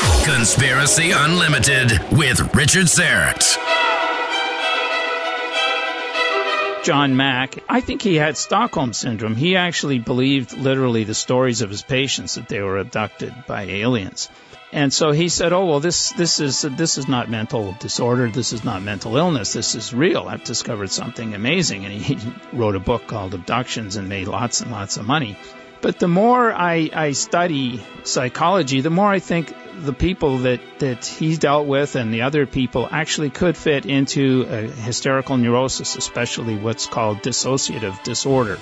Conspiracy Unlimited with Richard Syrett. John Mack, I think he had Stockholm syndrome. He actually believed literally the stories of his patients that they were abducted by aliens. And so he said, "Oh well, this this is this is not mental disorder. This is not mental illness. This is real. I've discovered something amazing." And he wrote a book called Abductions and made lots and lots of money. But the more I, I study psychology, the more I think the people that, that he's dealt with and the other people actually could fit into a hysterical neurosis, especially what's called dissociative disorder.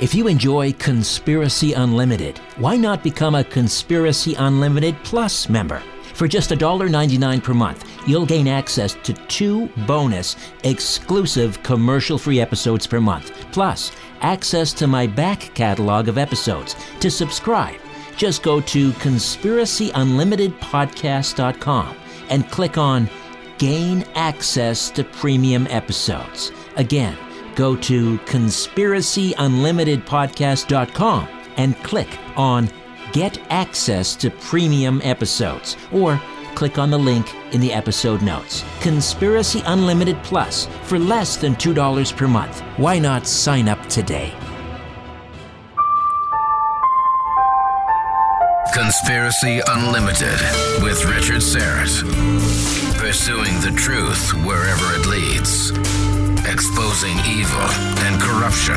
If you enjoy Conspiracy Unlimited, why not become a Conspiracy Unlimited Plus member? For just $1.99 per month, you'll gain access to two bonus, exclusive commercial free episodes per month, plus access to my back catalog of episodes. To subscribe, just go to conspiracyunlimitedpodcast.com and click on Gain Access to Premium Episodes. Again, go to conspiracyunlimitedpodcast.com and click on Get Access to Premium Episodes or click on the link in the episode notes. Conspiracy Unlimited Plus for less than $2 per month. Why not sign up today? Conspiracy Unlimited with Richard Syrett. Pursuing the truth wherever it leads. Exposing evil and corruption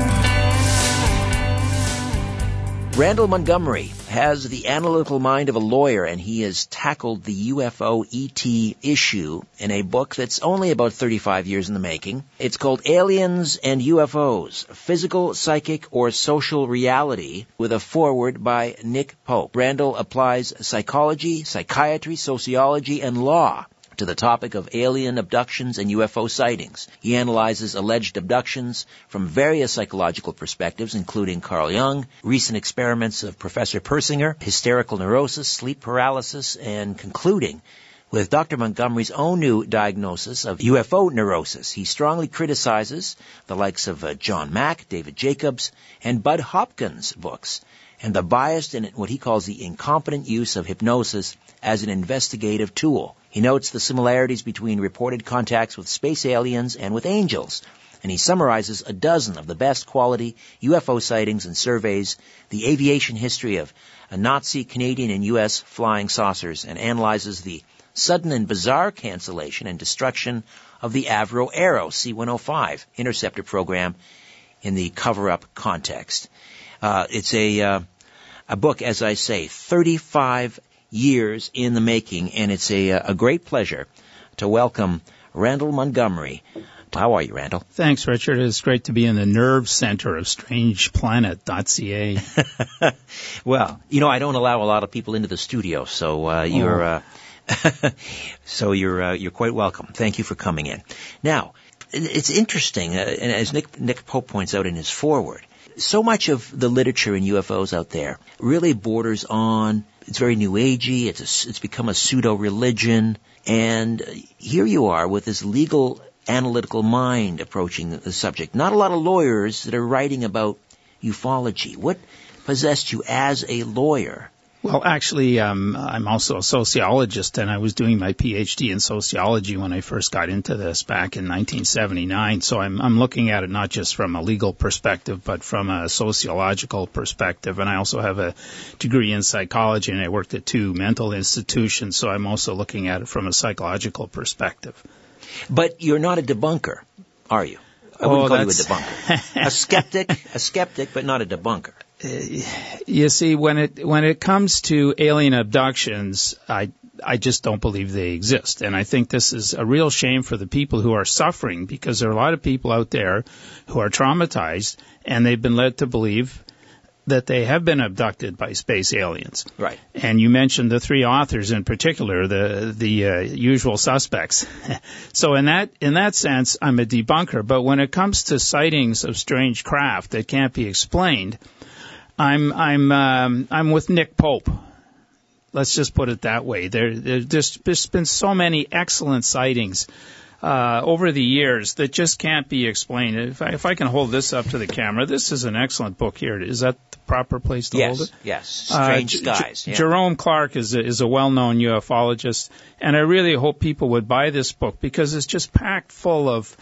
Randall Montgomery has the analytical mind of a lawyer and he has tackled the UFO ET issue in a book that's only about 35 years in the making. It's called Aliens and UFOs, Physical, Psychic, or Social Reality with a foreword by Nick Pope. Randall applies psychology, psychiatry, sociology, and law to the topic of alien abductions and UFO sightings. He analyzes alleged abductions from various psychological perspectives, including Carl Jung, recent experiments of Professor Persinger, hysterical neurosis, sleep paralysis, and concluding with Dr. Montgomery's own new diagnosis of UFO neurosis. He strongly criticizes the likes of uh, John Mack, David Jacobs, and Bud Hopkins' books, and the biased and what he calls the incompetent use of hypnosis as an investigative tool. He notes the similarities between reported contacts with space aliens and with angels, and he summarizes a dozen of the best quality UFO sightings and surveys, the aviation history of Nazi, Canadian, and U.S. flying saucers, and analyzes the sudden and bizarre cancellation and destruction of the Avro Arrow C-105 interceptor program in the cover-up context. Uh, it's a uh, a book, as I say, 35 years in the making, and it's a, a great pleasure to welcome Randall Montgomery. How are you, Randall? Thanks, Richard. It's great to be in the nerve center of strangeplanet.ca. well, you know, I don't allow a lot of people into the studio, so uh, you're oh. uh, so you're uh, you're quite welcome. Thank you for coming in. Now, it's interesting, uh, and as Nick Nick Pope points out in his foreword, so much of the literature in UFOs out there really borders on it's very new agey. It's a, it's become a pseudo religion, and here you are with this legal analytical mind approaching the subject. Not a lot of lawyers that are writing about ufology. What possessed you as a lawyer well, actually, um, I'm also a sociologist, and I was doing my PhD in sociology when I first got into this back in 1979. So I'm, I'm looking at it not just from a legal perspective, but from a sociological perspective. And I also have a degree in psychology, and I worked at two mental institutions. So I'm also looking at it from a psychological perspective. But you're not a debunker, are you? I wouldn't oh, call that's... you a debunker. a skeptic, a skeptic, but not a debunker you see, when it when it comes to alien abductions, I I just don't believe they exist, and I think this is a real shame for the people who are suffering because there are a lot of people out there who are traumatized and they've been led to believe that they have been abducted by space aliens. Right. And you mentioned the three authors in particular, the the uh, usual suspects. so in that in that sense, I'm a debunker. But when it comes to sightings of strange craft that can't be explained, I'm I'm um, I'm with Nick Pope. Let's just put it that way. There, there's, there's been so many excellent sightings uh, over the years that just can't be explained. If I, if I can hold this up to the camera, this is an excellent book here. Is that the proper place to yes, hold it? Yes, uh, Strange uh, Skies. J- yeah. Jerome Clark is a, is a well-known ufologist, and I really hope people would buy this book because it's just packed full of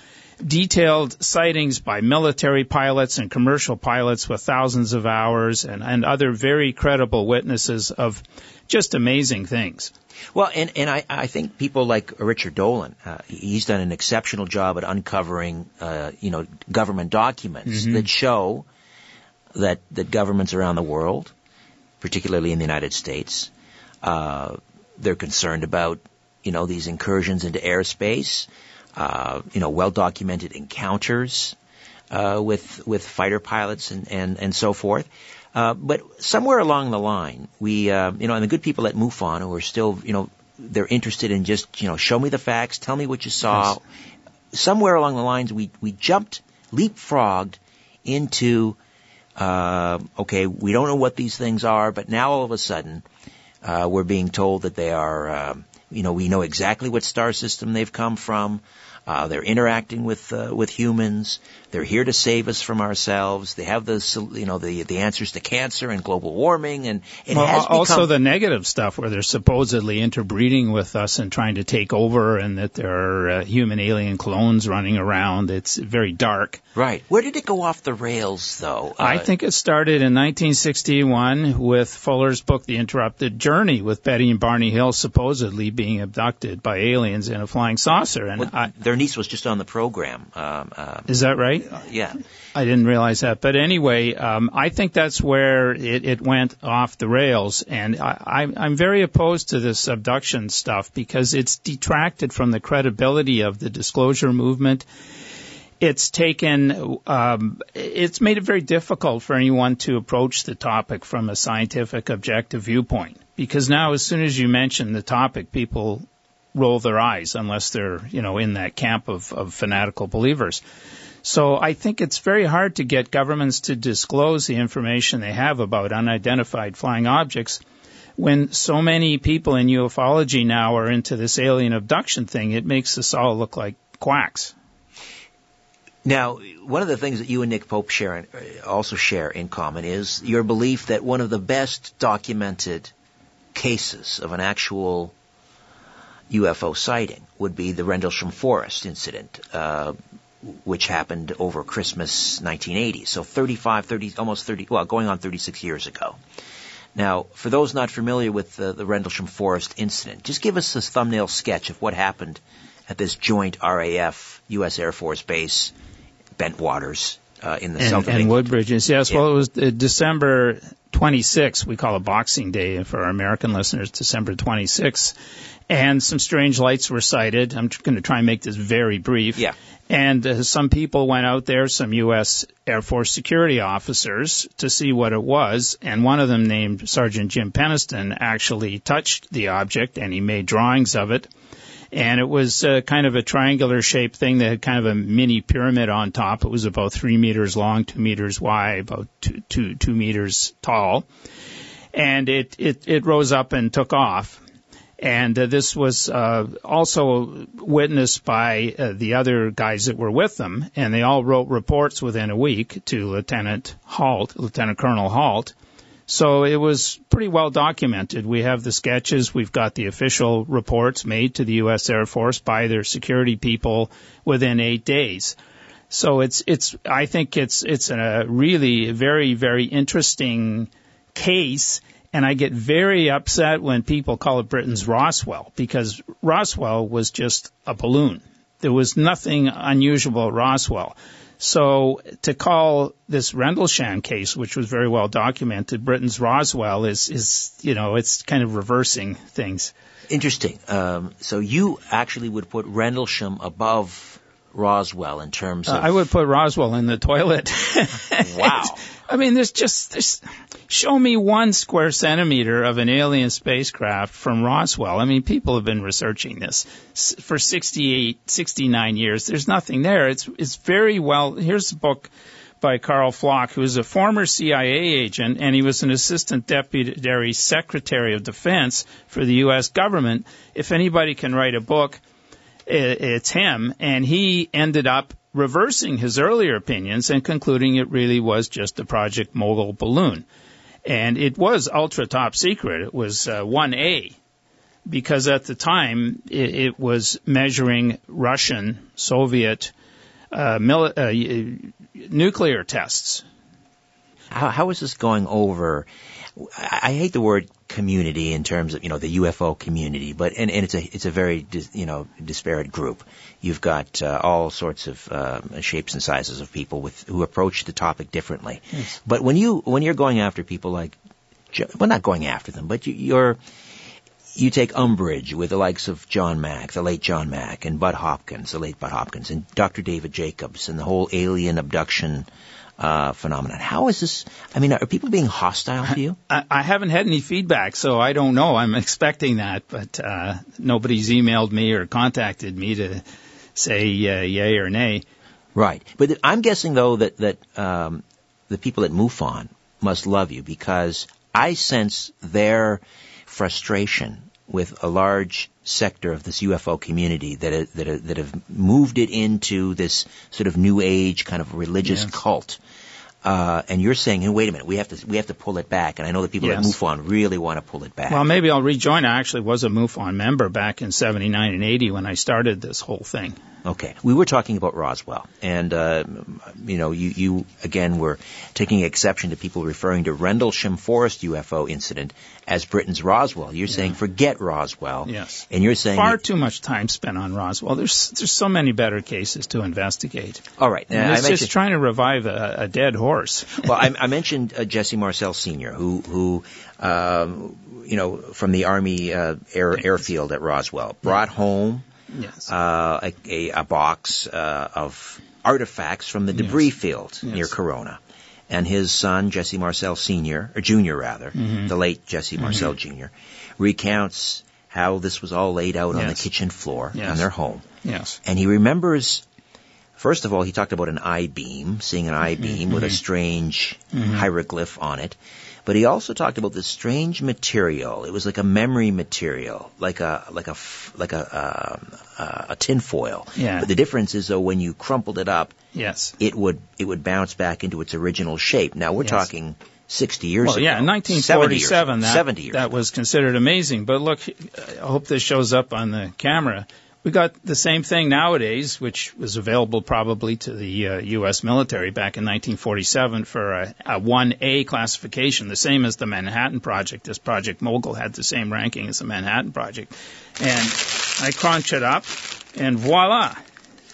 detailed sightings by military pilots and commercial pilots with thousands of hours and, and other very credible witnesses of just amazing things. Well, and, and I, I think people like Richard Dolan, uh, he's done an exceptional job at uncovering, uh, you know, government documents mm-hmm. that show that, that governments around the world, particularly in the United States, uh, they're concerned about, you know, these incursions into airspace uh, you know, well documented encounters uh, with with fighter pilots and and, and so forth. Uh, but somewhere along the line, we, uh, you know, and the good people at MUFON who are still, you know, they're interested in just, you know, show me the facts, tell me what you saw. Yes. Somewhere along the lines, we we jumped, leapfrogged into, uh, okay, we don't know what these things are, but now all of a sudden, uh, we're being told that they are, uh, you know, we know exactly what star system they've come from. Uh, they're interacting with uh, with humans. They're here to save us from ourselves. They have the you know the the answers to cancer and global warming and it well, has also become... the negative stuff where they're supposedly interbreeding with us and trying to take over, and that there are uh, human alien clones running around. It's very dark. Right. Where did it go off the rails, though? I uh, think it started in 1961 with Fuller's book, The Interrupted Journey, with Betty and Barney Hill supposedly being abducted by aliens in a flying saucer, and well, I, their niece was just on the program. Um, um, is that right? Uh, yeah. I didn't realize that. But anyway, um, I think that's where it, it went off the rails. And I, I, I'm very opposed to this abduction stuff because it's detracted from the credibility of the disclosure movement. It's taken, um, it's made it very difficult for anyone to approach the topic from a scientific, objective viewpoint. Because now, as soon as you mention the topic, people roll their eyes unless they're, you know, in that camp of, of fanatical believers. So I think it's very hard to get governments to disclose the information they have about unidentified flying objects when so many people in ufology now are into this alien abduction thing. It makes us all look like quacks. Now, one of the things that you and Nick Pope share, also share in common is your belief that one of the best documented cases of an actual UFO sighting would be the Rendlesham Forest incident, uh, which happened over Christmas 1980. So 35, 30, almost 30, well, going on 36 years ago. Now, for those not familiar with the, the Rendlesham Forest incident, just give us a thumbnail sketch of what happened at this joint RAF U.S. Air Force base, Bentwaters, uh, in the and, south of and England. Woodbridges. Yes, Yeah. well, it was uh, December 26th. We call it Boxing Day for our American listeners, December 26th. And some strange lights were sighted. I'm going to try and make this very brief. Yeah. And uh, some people went out there, some U.S. Air Force security officers, to see what it was. And one of them, named Sergeant Jim Penniston, actually touched the object and he made drawings of it. And it was uh, kind of a triangular shaped thing that had kind of a mini pyramid on top. It was about three meters long, two meters wide, about two, two, two meters tall. And it, it, it rose up and took off. And uh, this was uh, also witnessed by uh, the other guys that were with them, and they all wrote reports within a week to Lieutenant Halt, Lieutenant Colonel Halt. So it was pretty well documented. We have the sketches, we've got the official reports made to the U.S. Air Force by their security people within eight days. So it's it's I think it's it's a really very very interesting case and I get very upset when people call it Britain's Roswell because Roswell was just a balloon. There was nothing unusual at Roswell. So to call this Rendlesham case, which was very well documented, Britain's Roswell is, is you know, it's kind of reversing things. Interesting. Um, so you actually would put Rendlesham above Roswell in terms of. Uh, I would put Roswell in the toilet. Wow. I mean, there's just there's show me one square centimeter of an alien spacecraft from Roswell. I mean, people have been researching this for 68, 69 years. There's nothing there. It's it's very well. Here's a book by Karl Pflock, who is a former CIA agent, and he was an assistant deputy secretary of defense for the U.S. government. If anybody can write a book, it's him, and he ended up reversing his earlier opinions and concluding it really was just a Project Mogul balloon. And it was ultra top secret. It was uh, 1A because at the time it, it was measuring Russian, Soviet uh, mili- uh, nuclear tests. How, how is this going over? I hate the word community in terms of you know the UFO community, but and, and it's a it's a very dis, you know disparate group. You've got uh, all sorts of uh, shapes and sizes of people with who approach the topic differently. But when you when you're going after people like, well, not going after them, but you, you're you take umbrage with the likes of John Mack, the late John Mack, and Bud Hopkins, the late Bud Hopkins, and Dr. David Jacobs, and the whole alien abduction uh, phenomenon. How is this? I mean, are people being hostile to you? I, I haven't had any feedback, so I don't know. I'm expecting that, but uh, nobody's emailed me or contacted me to say uh, yay or nay. Right. But I'm guessing though that that um, the people at MUFON must love you because I sense their frustration with a large sector of this UFO community that ha- that that have moved it into this sort of new age kind of religious Yes. cult. Uh, and you're saying, hey, wait a minute, we have to we have to pull it back. And I know the people at Yes. MUFON really want to pull it back. Well, maybe I'll rejoin. I actually was a MUFON member back in 79 and 80 when I started this whole thing. Okay, we were talking about Roswell, and uh, you know, you, you again were taking exception to people referring to Rendlesham Forest UFO incident as Britain's Roswell. You're saying forget Roswell, Yes. and you're saying Far too much time spent on Roswell. There's there's so many better cases to investigate. all right. And uh, it's I just trying to revive a, a dead horse. Well, I, I mentioned uh, Jesse Marcel Sr., who who um, you know from the Army uh, air, airfield at Roswell brought home yes. uh, a, a, box uh, of artifacts from the debris field near Corona. And his son, Jesse Marcel Sr., or Jr. rather, Mm-hmm. the late Jesse Marcel Jr., recounts how this was all laid out on the kitchen floor Yes. on their home. yes. And he remembers, first of all, he talked about an I beam, seeing an I beam with a strange hieroglyph on it. But he also talked about this strange material. It was like a memory material, like a like a f- like a um, uh, a tinfoil. Yeah. But the difference is though, when you crumpled it up, Yes. it would it would bounce back into its original shape. Now we're Yes. talking 60 years Well, ago. yeah, in 70 years that, 70 years that ago. was considered amazing. But look, I hope this shows up on the camera. We got the same thing nowadays, which was available probably to the uh, U.S. military back in 1947 for a, a 1A classification, the same as the Manhattan Project. This Project Mogul had the same ranking as the Manhattan Project. And I crunch it up, and voila,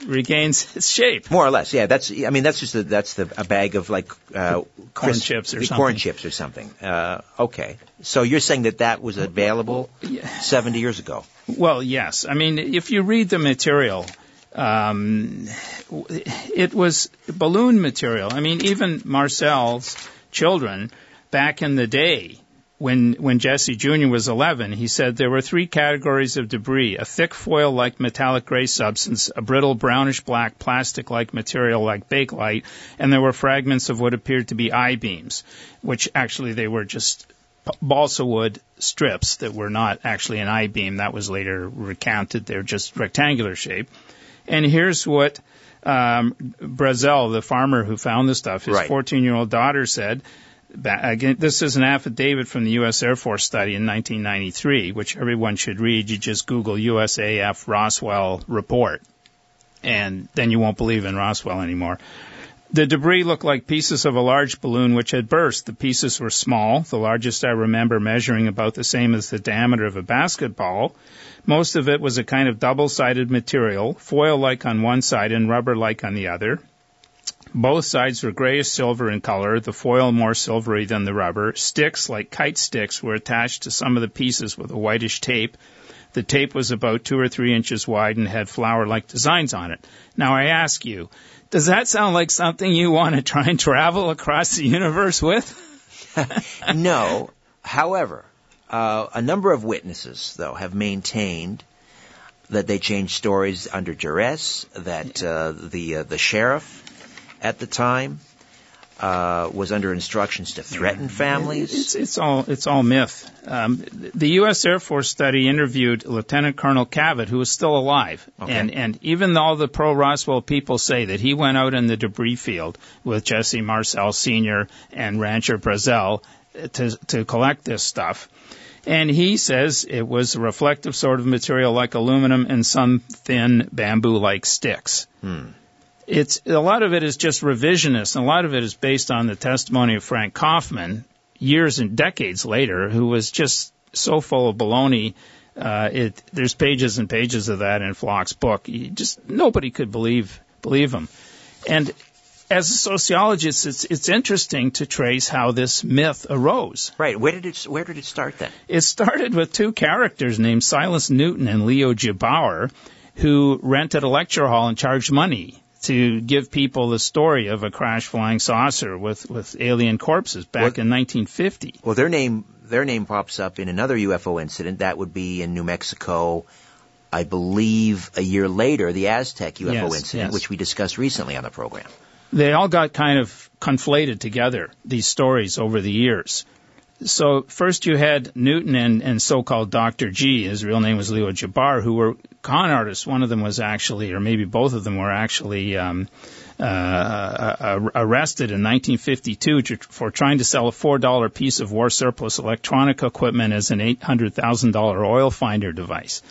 regains its shape. More or less, yeah. That's I mean that's just a, that's the a bag of like uh, corn chips or something. Corn chips or something. Uh, okay, so you're saying that that was available yeah. 70 years ago? Well, yes. I mean, if you read the material. Um, it was balloon material. I mean, even Marcel's children back in the day when when Jesse Jr. was 11, he said there were three categories of debris: a thick foil-like metallic gray substance, a brittle brownish-black plastic-like material like bakelite, and there were fragments of what appeared to be I-beams, which actually they were just balsa wood strips that were not actually an I-beam. That was later recounted. They're just rectangular shape. And here's what um, Brazel, the farmer who found the stuff, his 14 year old daughter said again, this is an affidavit from the U.S. Air Force study in 1993, which everyone should read. You just Google USAF Roswell report, and then you won't believe in Roswell anymore. The debris looked like pieces of a large balloon which had burst. The pieces were small, the largest I remember measuring about the same as the diameter of a basketball. Most of it was a kind of double-sided material, foil-like on one side and rubber-like on the other. Both sides were grayish silver in color, the foil more silvery than the rubber. Sticks, like kite sticks, were attached to some of the pieces with a whitish tape. The tape was about two or three inches wide and had flower-like designs on it. Now I ask you, does that sound like something you want to try and travel across the universe with? no. However, uh, a number of witnesses, though, have maintained that they changed stories under duress, that uh, the uh, the sheriff at the time uh, was under instructions to threaten families. It's, it's all it's all myth. Um, the U.S. Air Force study interviewed Lieutenant Colonel Cavitt, who was still alive, okay. and and even though the pro Roswell people say that he went out in the debris field with Jesse Marcel Sr. and rancher Brazel to to collect this stuff. And he says it was a reflective sort of material like aluminum and some thin bamboo-like sticks. Hmm it's a lot of it is just revisionist, and a lot of it is based on the testimony of Frank Kaufmann years and decades later, who was just so full of baloney. Uh, it, there's pages and pages of that in Pflock's book. You just nobody could believe believe him. And as a sociologist, it's it's interesting to trace how this myth arose. Right. Where did it Where did it start then? It started with two characters named Silas Newton and Leo GeBauer, who rented a lecture hall and charged money to give people the story of a crash flying saucer with, with alien corpses back well, in 1950. Well, their name their name pops up in another UFO incident. That would be in New Mexico, I believe, a year later, the Aztec UFO yes, incident, yes. which we discussed recently on the program. They all got kind of conflated together, these stories over the years. So first you had Newton and, and so-called Dr. G, his real name was Leo GeBauer, who were con artists. One of them was actually, or maybe both of them were actually um, uh, uh, arrested in 1952 for trying to sell a $4 piece of war surplus electronic equipment as an $800,000 oil finder device.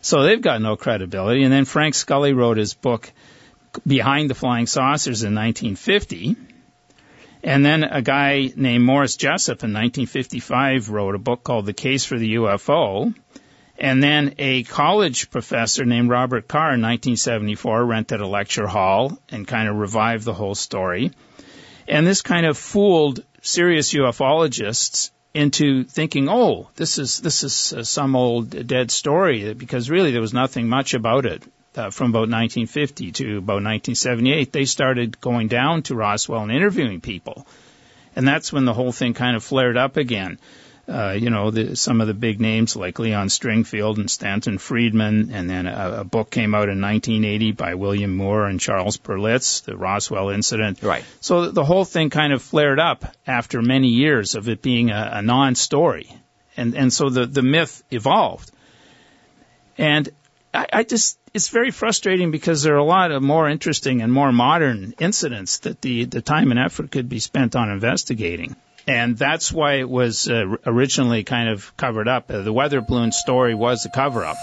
So they've got no credibility. And then Frank Scully wrote his book Behind the Flying Saucers in 1950 and then a guy named Morris Jessup in 1955 wrote a book called The Case for the UFO. And then a college professor named Robert Carr in 1974 rented a lecture hall and kind of revived the whole story. And this kind of fooled serious ufologists into thinking, oh, this is this is uh, some old dead story because really there was nothing much about it uh, from about 1950 to about 1978, they started going down to Roswell and interviewing people. And that's when the whole thing kind of flared up again. Uh, you know, the, some of the big names like Leon Stringfield and Stanton Friedman, and then a, a, book came out in 1980 by William Moore and Charles Berlitz, the Roswell incident. Right. So the whole thing kind of flared up after many years of it being a, a non-story, and and so the the myth evolved. And I, I just it's very frustrating because there are a lot of more interesting and more modern incidents that the the time and effort could be spent on investigating. And that's why it was uh, originally kind of covered up. Uh, the weather balloon story was a cover up.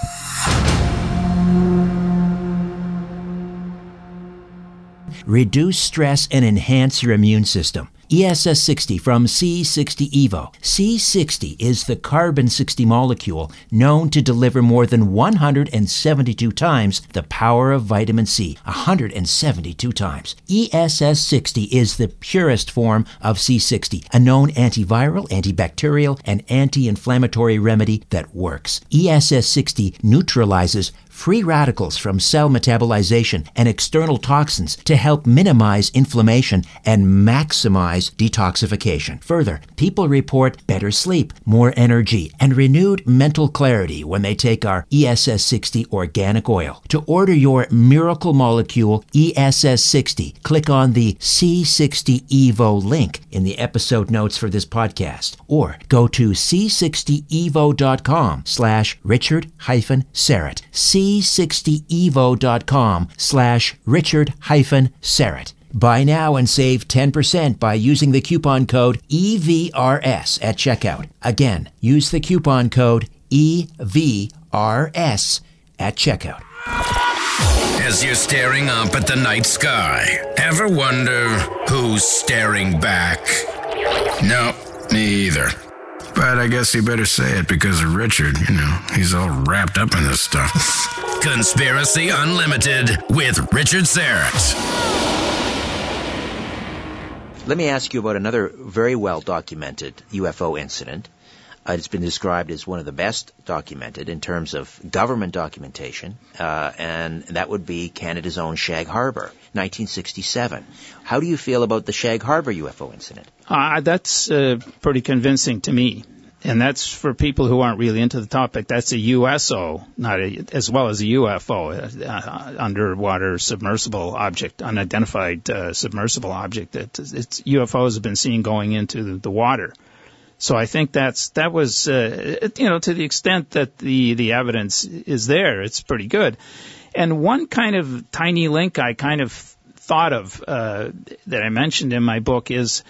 Reduce stress and enhance your immune system. ESS 60 from C60 Evo. C60 is the carbon 60 molecule known to deliver more than 172 times the power of vitamin C. 172 times. ESS 60 is the purest form of C60, a known antiviral, antibacterial, and anti inflammatory remedy that works. ESS 60 neutralizes free radicals from cell metabolization and external toxins to help minimize inflammation and maximize detoxification. Further, people report better sleep, more energy, and renewed mental clarity when they take our ESS 60 organic oil. To order your miracle molecule ESS 60, click on the C60 Evo link in the episode notes for this podcast or go to c60evo.com slash richard hyphen Syrett. c60evo.com slash richard hyphen Syrett. Buy now and save 10% by using the coupon code EVRS at checkout. Again, use the coupon code EVRS at checkout. As you're staring up at the night sky, ever wonder who's staring back? No, me either. But I guess you better say it because of Richard, you know, he's all wrapped up in this stuff. Conspiracy Unlimited with Richard Syrett. Let me ask you about another very well documented UFO incident. Uh, it's been described as one of the best documented in terms of government documentation, uh, and that would be Canada's own Shag Harbor, 1967. How do you feel about the Shag Harbor UFO incident? Uh, that's uh, pretty convincing to me. And that's for people who aren't really into the topic. That's a USO, not a, as well as a UFO, uh, underwater submersible object, unidentified uh, submersible object that it's, UFOs have been seen going into the, the water. So I think that's that was uh, you know to the extent that the the evidence is there, it's pretty good. And one kind of tiny link I kind of thought of uh, that I mentioned in my book is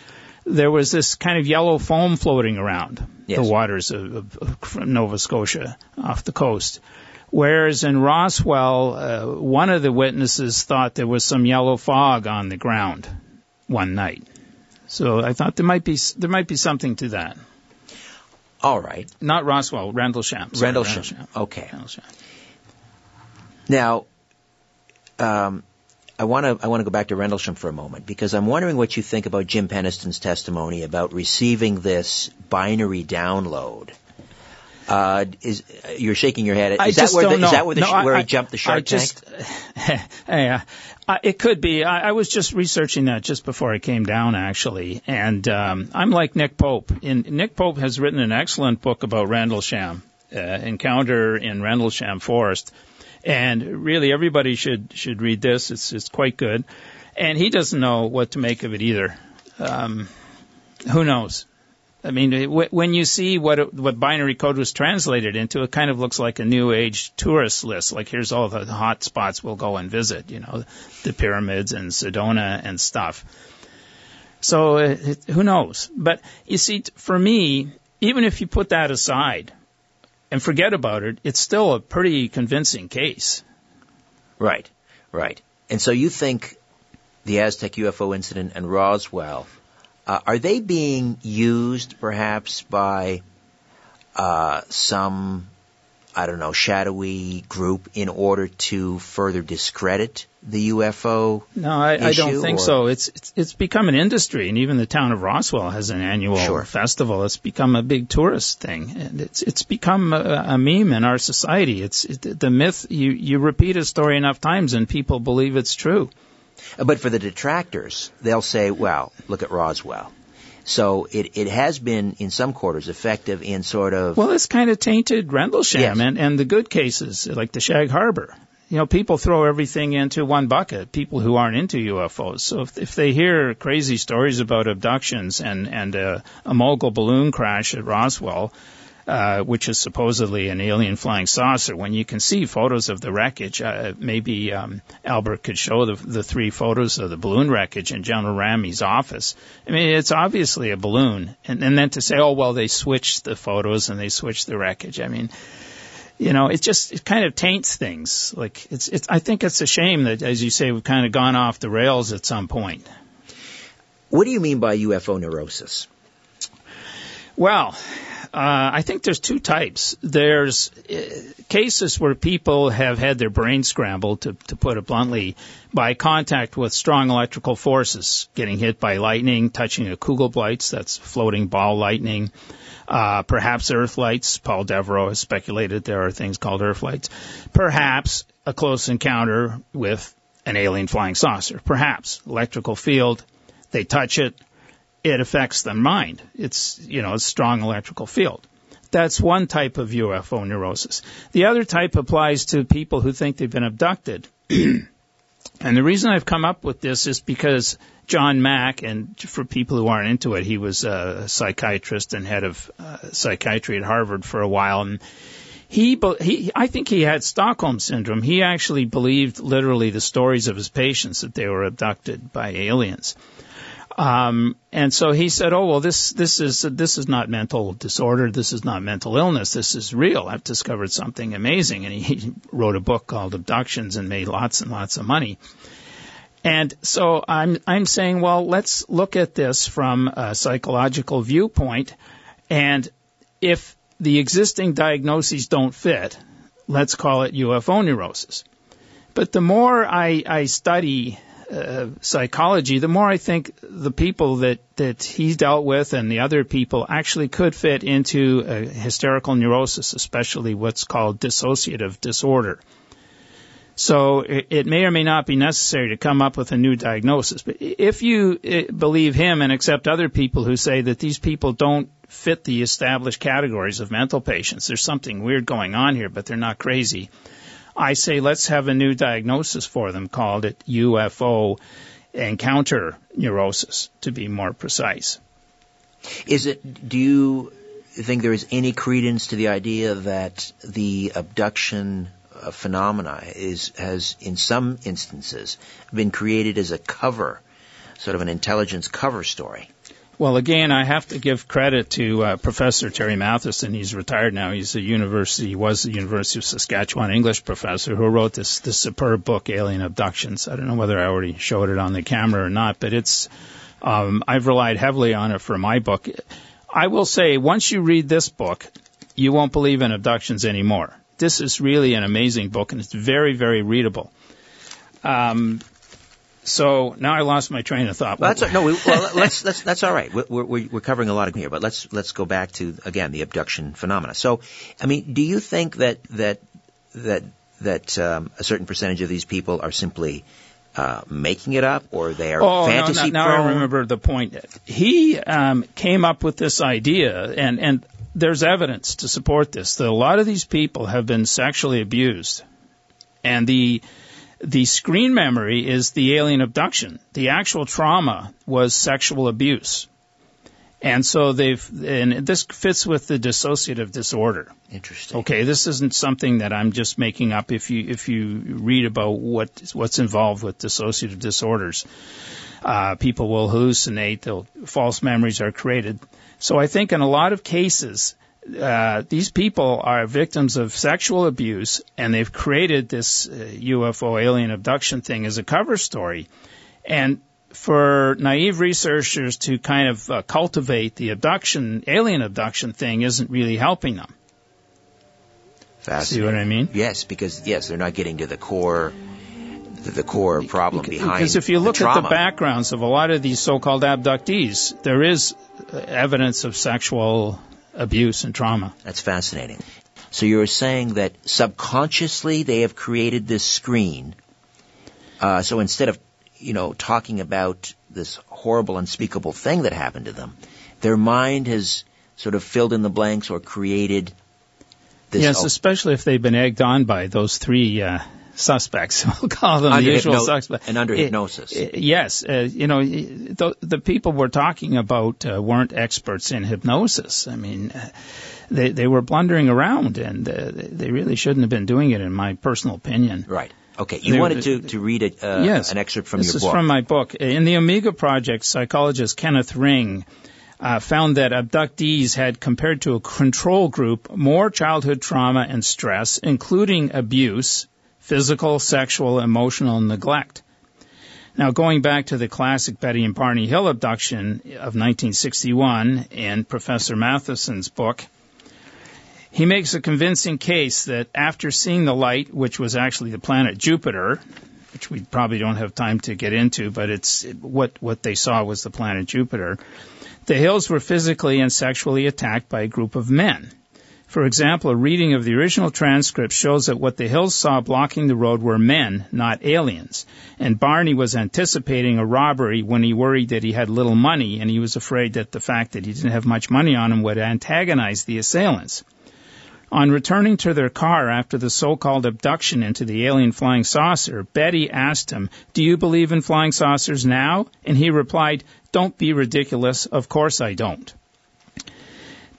there was this kind of yellow foam floating around Yes. the waters of, of, of Nova Scotia off the coast. Whereas in Roswell, uh, one of the witnesses thought there was some yellow fog on the ground one night. So I thought there might be there might be something to that. All right. Not Roswell, Rendlesham. sorry, Rendlesham. Okay. Rendlesham. Now, um, I want to I want to go back to Rendlesham for a moment because I'm wondering what you think about Jim Penniston's testimony about receiving this binary download. Uh, is you're shaking your head? Is I that where the, is that where, the, No, where I- he jumped the shark I just, tank? yeah, uh, it could be. I, I was just researching that just before I came down, actually, and um, I'm like Nick Pope. In, Nick Pope has written an excellent book about Rendlesham, uh, Encounter in Rendlesham Forest, and really everybody should should read this. It's it's quite good, and he doesn't know what to make of it either. Um, who knows? I mean, when you see what it, what binary code was translated into, it kind of looks like a new age tourist list. Like here's all the hot spots we'll go and visit. You know, the pyramids and Sedona and stuff. So it, who knows? But you see, for me, even if you put that aside and forget about it, it's still a pretty convincing case. Right, right. And so you think the Aztec UFO incident and Roswell uh, are they being used perhaps by uh, some I don't know shadowy group in order to further discredit the UFO? No, I, I don't think or- so. It's, it's it's become an industry, and even the town of Roswell has an annual Sure. festival. It's become a big tourist thing, and it's it's become a, a meme in our society. It's it, the myth. You you repeat a story enough times, and people believe it's true. But for the detractors, they'll say, well, look at Roswell. So it, it has been, in some quarters, effective in sort of. Well, it's kind of tainted Rendlesham Yes. and, and the good cases, like the Shag Harbor. You know, people throw everything into one bucket, people who aren't into UFOs. So if, if they hear crazy stories about abductions and, and a, a mogul balloon crash at Roswell, uh, which is supposedly an alien flying saucer, when you can see photos of the wreckage, uh, maybe um, Albert could show the, the three photos of the balloon wreckage in General Ramey's office. I mean, it's obviously a balloon. And, and then to say, oh, well, they switched the photos and they switched the wreckage. I mean, you know, it just it kind of taints things. Like it's, it's I think it's a shame that, as you say, we've kind of gone off the rails at some point. What do you mean by UFO neurosis? Well, uh, I think there's two types. There's uh, cases where people have had their brain scrambled, to, to put it bluntly, by contact with strong electrical forces, getting hit by lightning, touching a Kugelblitz, that's floating ball lightning, uh, perhaps earth lights. Paul Devereaux has speculated there are things called earth lights. Perhaps a close encounter with an alien flying saucer. Perhaps electrical field, they touch it, it affects the mind. It's, you know, a strong electrical field. That's one type of UFO neurosis. The other type applies to people who think they've been abducted. and the reason I've come up with this is because John Mack, and for people who aren't into it, he was a psychiatrist and head of uh, psychiatry at Harvard for a while. And he, he, I think he had Stockholm syndrome. He actually believed literally the stories of his patients that they were abducted by aliens. Um, and so he said, "Oh well, this this is this is not mental disorder. This is not mental illness. This is real. I've discovered something amazing." And he, wrote a book called Abductions and made lots and lots of money. And so I'm I'm saying, well, let's look at this from a psychological viewpoint, and if the existing diagnoses don't fit, let's call it UFO neurosis. But the more I, I study uh, psychology, the more I think the people that, that he's dealt with and the other people actually could fit into a hysterical neurosis, especially what's called dissociative disorder. So it, it may or may not be necessary to come up with a new diagnosis. But if you uh, believe him and accept other people who say that these people don't fit the established categories of mental patients, there's something weird going on here, but they're not crazy I say let's have a new diagnosis for them, called it UFO encounter neurosis, to be more precise. Is it? Do you think there is any credence to the idea that the abduction uh, phenomena is has, in some instances, been created as a cover, sort of an intelligence cover story? Well, again, I have to give credit to uh, Professor Terry Matheson. He's retired now. He's a university, he was the University of Saskatchewan English professor who wrote this this superb book, Alien Abductions. I don't know whether I already showed it on the camera or not, but it's um, I've relied heavily on it for my book. I will say, once you read this book, you won't believe in abductions anymore. This is really an amazing book, and it's very, very readable. Um, so now I lost my train of thought. Well, that's no. We, well, let's, let's that's all right. We're, we're, we're covering a lot of here, but let's let's go back to again the abduction phenomena. So, I mean, do you think that that that that um, a certain percentage of these people are simply uh, making it up, or they are oh, fantasy no, no, now I remember the point. He um, came up with this idea, and and there's evidence to support this. That a lot of these people have been sexually abused, and the the screen memory is the alien abduction. The actual trauma was sexual abuse. And so they've, and this fits with the dissociative disorder. Interesting. Okay, this isn't something that I'm just making up. If you if you read about what what's involved with dissociative disorders, uh, people will hallucinate. false memories are created. So I think in a lot of cases, uh, these people are victims of sexual abuse, and they've created this uh, UFO alien abduction thing as a cover story. And for naive researchers to kind of uh, cultivate the abduction, alien abduction thing isn't really helping them. See what I mean? Yes, because yes, they're not getting to the core the, core problem behind Because if you look the at the backgrounds of a lot of these so-called abductees, there is uh, evidence of sexual abuse and trauma. That's fascinating. So you're saying that subconsciously they have created this screen. Uh, so instead of, you know, talking about this horrible, unspeakable thing that happened to them, their mind has sort of filled in the blanks or created this. Yes, especially if they've been egged on by those three uh, suspects. We'll call them under the usual hypno- suspects. And under it, hypnosis. It, yes. Uh, you know, the, the, people we're talking about uh, weren't experts in hypnosis. I mean, uh, they, they were blundering around and uh, they really shouldn't have been doing it, in my personal opinion. Right. Okay, you they, wanted to, to read a, uh, yes, an excerpt from your book. This is from my book. In the Omega Project, psychologist Kenneth Ring uh, found that abductees had, compared to a control group, more childhood trauma and stress, including abuse, physical, sexual, emotional neglect. Now, going back to the classic Betty and Barney Hill abduction of 1961 in Professor Matheson's book, he makes a convincing case that after seeing the light, which was actually the planet Jupiter, which we probably don't have time to get into, but it's what what they saw was the planet Jupiter. The Hills were physically and sexually attacked by a group of men. For example, a reading of the original transcript shows that what the Hills saw blocking the road were men, not aliens. And Barney was anticipating a robbery when he worried that he had little money and he was afraid that the fact that he didn't have much money on him would antagonize the assailants. On returning to their car after the so-called abduction into the alien flying saucer, Betty asked him, Do you believe in flying saucers now? And he replied, Don't be ridiculous. Of course I don't.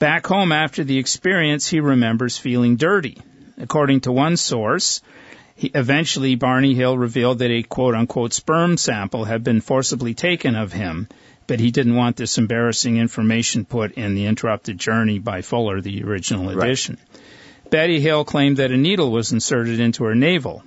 Back home after the experience, he remembers feeling dirty. According to one source, he, eventually Barney Hill revealed that a quote unquote sperm sample had been forcibly taken of him, but he didn't want this embarrassing information put in the interrupted journey by Fuller, the original edition. Right. Betty Hill claimed that a needle was inserted into her navel.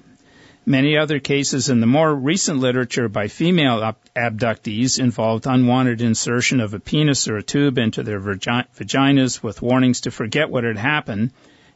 Many other cases in the more recent literature by female abductees involved unwanted insertion of a penis or a tube into their vaginas with warnings to forget what had happened,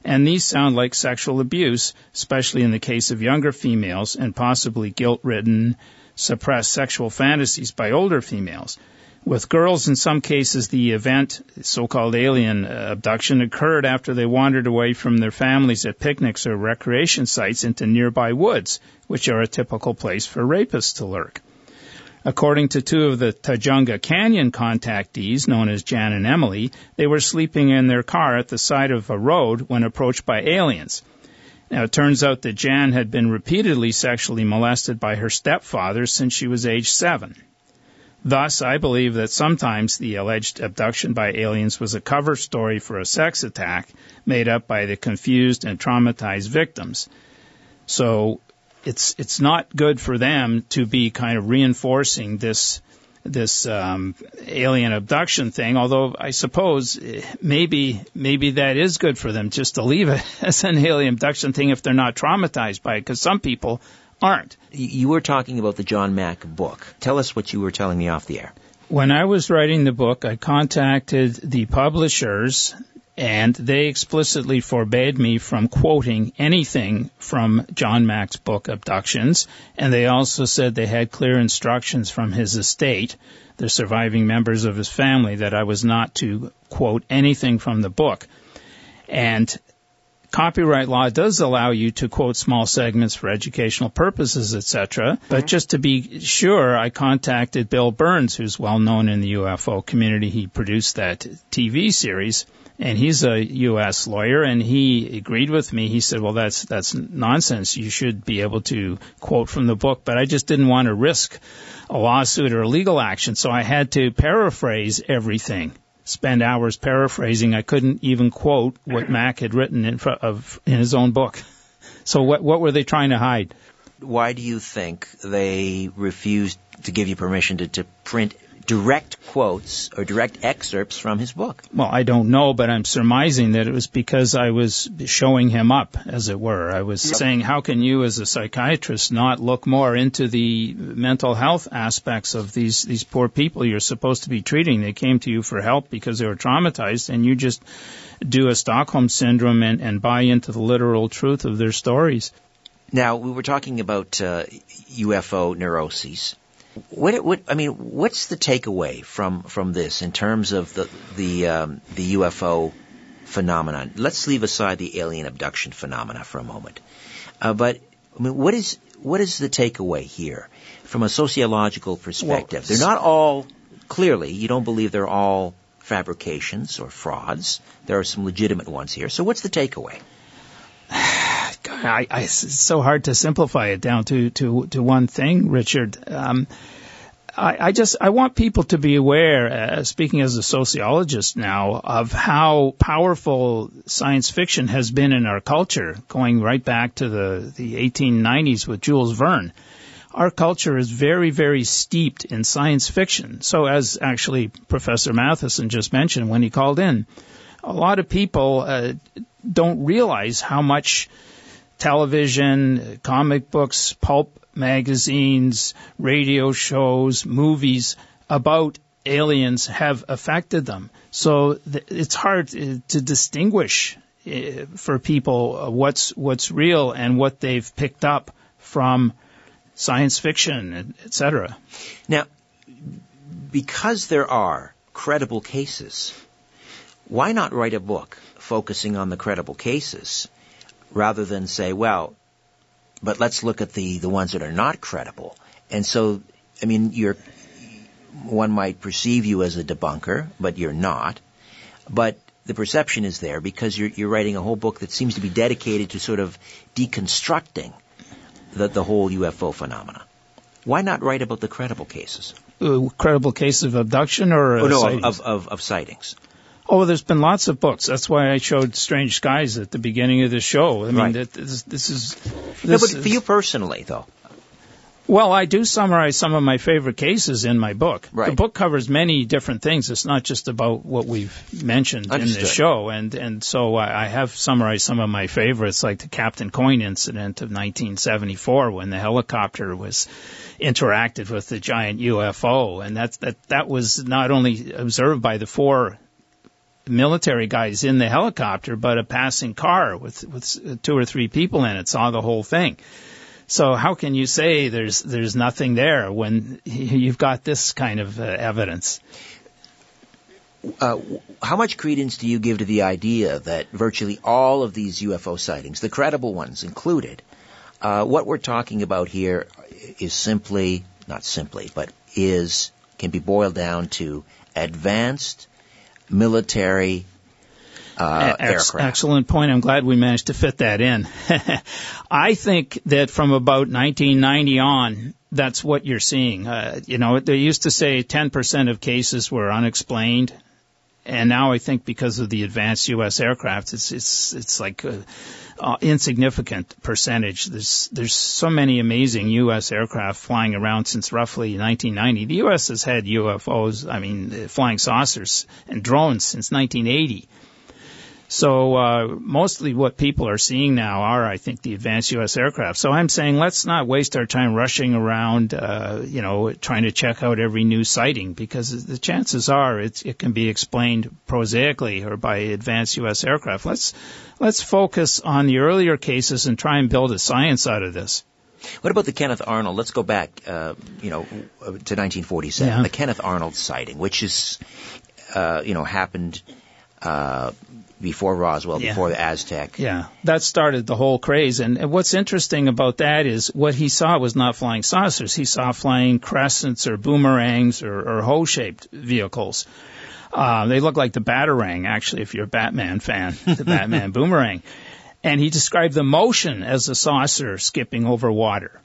and these sound like sexual abuse, especially in the case of younger females and possibly guilt-ridden, suppressed sexual fantasies by older females. With girls, in some cases, the event, so-called alien uh, abduction, occurred after they wandered away from their families at picnics or recreation sites into nearby woods, which are a typical place for rapists to lurk. According to two of the Tujunga Canyon contactees, known as Jan and Emily, they were sleeping in their car at the side of a road when approached by aliens. Now, it turns out that Jan had been repeatedly sexually molested by her stepfather since she was age seven. Thus, I believe that sometimes the alleged abduction by aliens was a cover story for a sex attack made up by the confused and traumatized victims. So it's it's not good for them to be kind of reinforcing this this um, alien abduction thing. Although I suppose eh, maybe maybe that is good for them just to leave it as an alien abduction thing if they're not traumatized by it. Because some people aren't. You were talking about the John Mack book. Tell us what you were telling me off the air. When I was writing the book, I contacted the publishers and they explicitly forbade me from quoting anything from John Mack's book Abductions, and they also said they had clear instructions from his estate, the surviving members of his family, that I was not to quote anything from the book. And copyright law does allow you to quote small segments for educational purposes, etc. Mm-hmm. But just to be sure, I contacted Bill Birnes, who's well known in the UFO community. He produced that TV series, and he's a U.S. lawyer, and he agreed with me. He said, "Well, that's that's nonsense. You should be able to quote from the book." But I just didn't want to risk a lawsuit or a legal action, so I had to paraphrase everything spend hours paraphrasing. I couldn't even quote what Mack had written in front of in his own book. So what what were they trying to hide? Why do you think they refused to give you permission to, to print direct quotes or direct excerpts from his book? Well, I don't know, but I'm surmising that it was because I was showing him up, as it were. I was saying, how can you, as a psychiatrist, not look more into the mental health aspects of these these poor people you're supposed to be treating? They came to you for help because they were traumatized, and you just do a Stockholm syndrome and, and buy into the literal truth of their stories. Now, we were talking about uh, UFO neuroses. What, what, I mean, what's the takeaway from, from this in terms of the, the, um, the UFO phenomenon? Let's leave aside the alien abduction phenomena for a moment. Uh, but, I mean, what is, what is the takeaway here from a sociological perspective? Well, they're not all, clearly, you don't believe they're all fabrications or frauds. There are some legitimate ones here. So what's the takeaway? I, I, it's so hard to simplify it down to to to one thing, Richard. Um, I, I, just I want people to be aware, uh, speaking as a sociologist now, of how powerful science fiction has been in our culture, going right back to the the 1890s with Jules Verne. Our culture is very, very steeped in science fiction. So, as actually Professor Matheson just mentioned when he called in, a lot of people uh, don't realize how much television, comic books, pulp magazines, radio shows, movies about aliens have affected them. So th- it's hard uh, to distinguish uh, for people uh, what's what's real and what they've picked up from science fiction, etc. Now, because there are credible cases, why not write a book focusing on the credible cases rather than say, well, but let's look at the, the ones that are not credible. And so, I mean, you're, one might perceive you as a debunker, but you're not. But the perception is there because you're, you're writing a whole book that seems to be dedicated to sort of deconstructing the, the whole UFO phenomena. Why not write about the credible cases? Uh, credible cases of abduction or oh, no, sightings? Of, of, of sightings. Oh, there's been lots of books. That's why I showed Strange Skies at the beginning of the show. I mean, right. this, this, is. This no, but for you personally, though. Well, I do summarize some of my favorite cases in my book. Right. The book covers many different things. It's not just about what we've mentioned Understood. in the show, and and so I have summarized some of my favorites, like the Captain Coyne incident of 1974, when the helicopter was interacted with the giant UFO, and that that that was not only observed by the four military guys in the helicopter, but a passing car with with two or three people in it saw the whole thing. So how can you say there's there's nothing there when you've got this kind of uh, evidence? Uh, how much credence do you give to the idea that virtually all of these UFO sightings, the credible ones included, uh, what we're talking about here is simply, not simply, but is, can be boiled down to advanced military uh, Ex- aircraft. Excellent point. I'm glad we managed to fit that in. I think that from about 1990 on, that's what you're seeing. Uh, you know, they used to say 10% of cases were unexplained. And now I think because of the advanced U.S. aircraft, it's it's it's like a, uh, insignificant percentage. There's there's so many amazing U.S. aircraft flying around since roughly 1990. The U.S. has had UFOs, I mean, flying saucers and drones since 1980. So uh, mostly what people are seeing now are, I think, the advanced U.S. aircraft. So I'm saying let's not waste our time rushing around, uh, you know, trying to check out every new sighting because the chances are it, it can be explained prosaically or by advanced U.S. aircraft. Let's let's focus on the earlier cases and try and build a science out of this. What about the Kenneth Arnold? Let's go back, uh, you know, to 1947. Yeah. The Kenneth Arnold sighting, which is, uh, you know, happened uh, before Roswell, Yeah. before the Aztec. Yeah, that started the whole craze. And, and what's interesting about that is what he saw was not flying saucers. He saw flying crescents or boomerangs or, or hoe-shaped vehicles. Uh, they look like the Batarang, actually, if you're a Batman fan, the Batman boomerang. And he described the motion as a saucer skipping over water.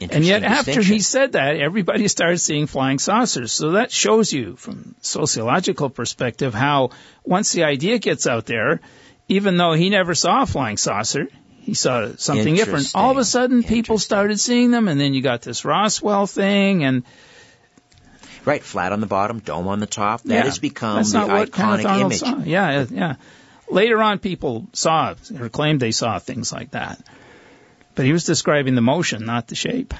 And yet, after he said that, everybody started seeing flying saucers. So that shows you, from sociological perspective, how once the idea gets out there, even though he never saw a flying saucer, he saw something different. All of a sudden, people started seeing them, and then you got this Roswell thing, and Right, flat on the bottom, dome on the top. That yeah, has become that's the iconic image. Saw. Yeah, yeah. Later on, people saw or claimed they saw things like that, but he was describing the motion, not the shape.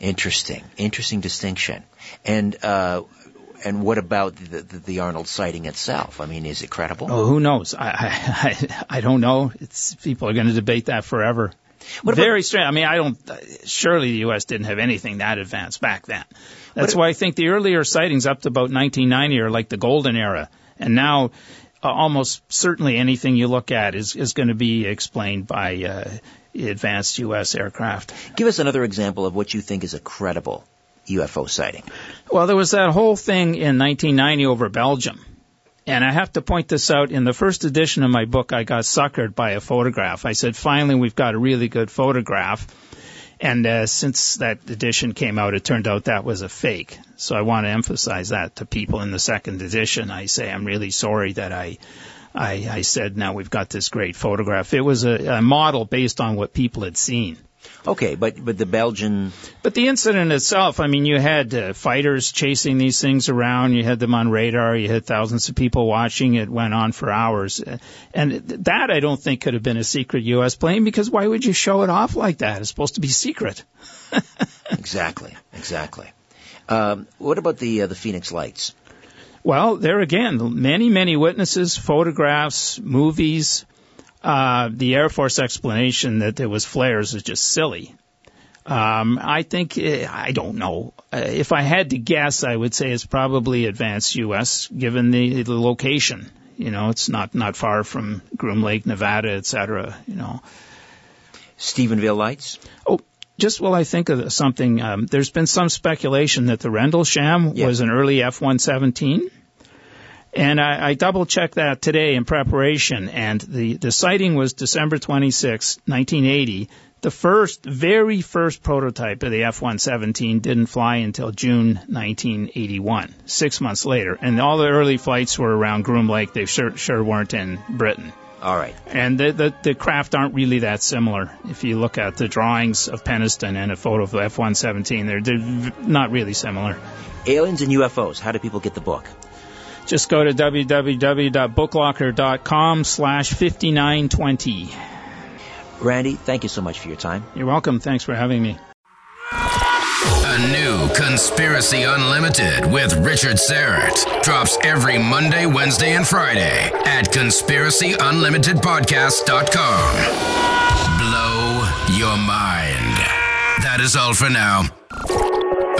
Interesting, interesting distinction. And uh, and what about the, the, the Arnold sighting itself? I mean, is it credible? Oh, who knows? I I, I, don't know. It's people are going to debate that forever. What about- Very strange. I mean, I don't. Surely the U.S. didn't have anything that advanced back then. That's why I think the earlier sightings up to about 1990 are like the golden era, and now almost certainly anything you look at is is going to be explained by uh, advanced U.S. aircraft. Give us another example of what you think is a credible UFO sighting. Well, there was that whole thing in 1990 over Belgium. And I have to point this out. In the first edition of my book, I got suckered by a photograph. I said, finally, we've got a really good photograph. And uh, since that edition came out, it turned out that was a fake. So I want to emphasize that to people in the second edition. I say, I'm really sorry that I, I, I said, now we've got this great photograph. It was a, a model based on what people had seen. Okay, but but the Belgian. But the incident itself, I mean, you had uh, fighters chasing these things around. You had them on radar. You had thousands of people watching. It went on for hours, and that I don't think could have been a secret U.S. plane because why would you show it off like that? It's supposed to be secret. exactly, exactly. Um, what about the uh, the Phoenix Lights? Well, there again, many many witnesses, photographs, movies. Uh, the Air Force explanation that there was flares is just silly. Um, I think eh, I don't know. Uh, if I had to guess, I would say it's probably advanced U.S. given the, the location. You know, it's not not far from Groom Lake, Nevada, et cetera. You know, Stephenville Lights. Oh, just while I think of something, um, there's been some speculation that the Rendlesham yeah. was an early F-117. And I, I double checked that today in preparation, and the, the sighting was December 26, 1980. The first, very first prototype of the F-117 didn't fly until June 1981, six months later. And all the early flights were around Groom Lake. They sure, sure weren't in Britain. All right. And the, the, the craft aren't really that similar. If you look at the drawings of Penniston and a photo of the F-117, they're, they're not really similar. Aliens and UFOs. How do people get the book? Just go to www.booklocker.com slash 5920. Randy, thank you so much for your time. You're welcome. Thanks for having me. A new Conspiracy Unlimited with Richard Syrett drops every Monday, Wednesday, and Friday at conspiracyunlimitedpodcast.com. Blow your mind. That is all for now.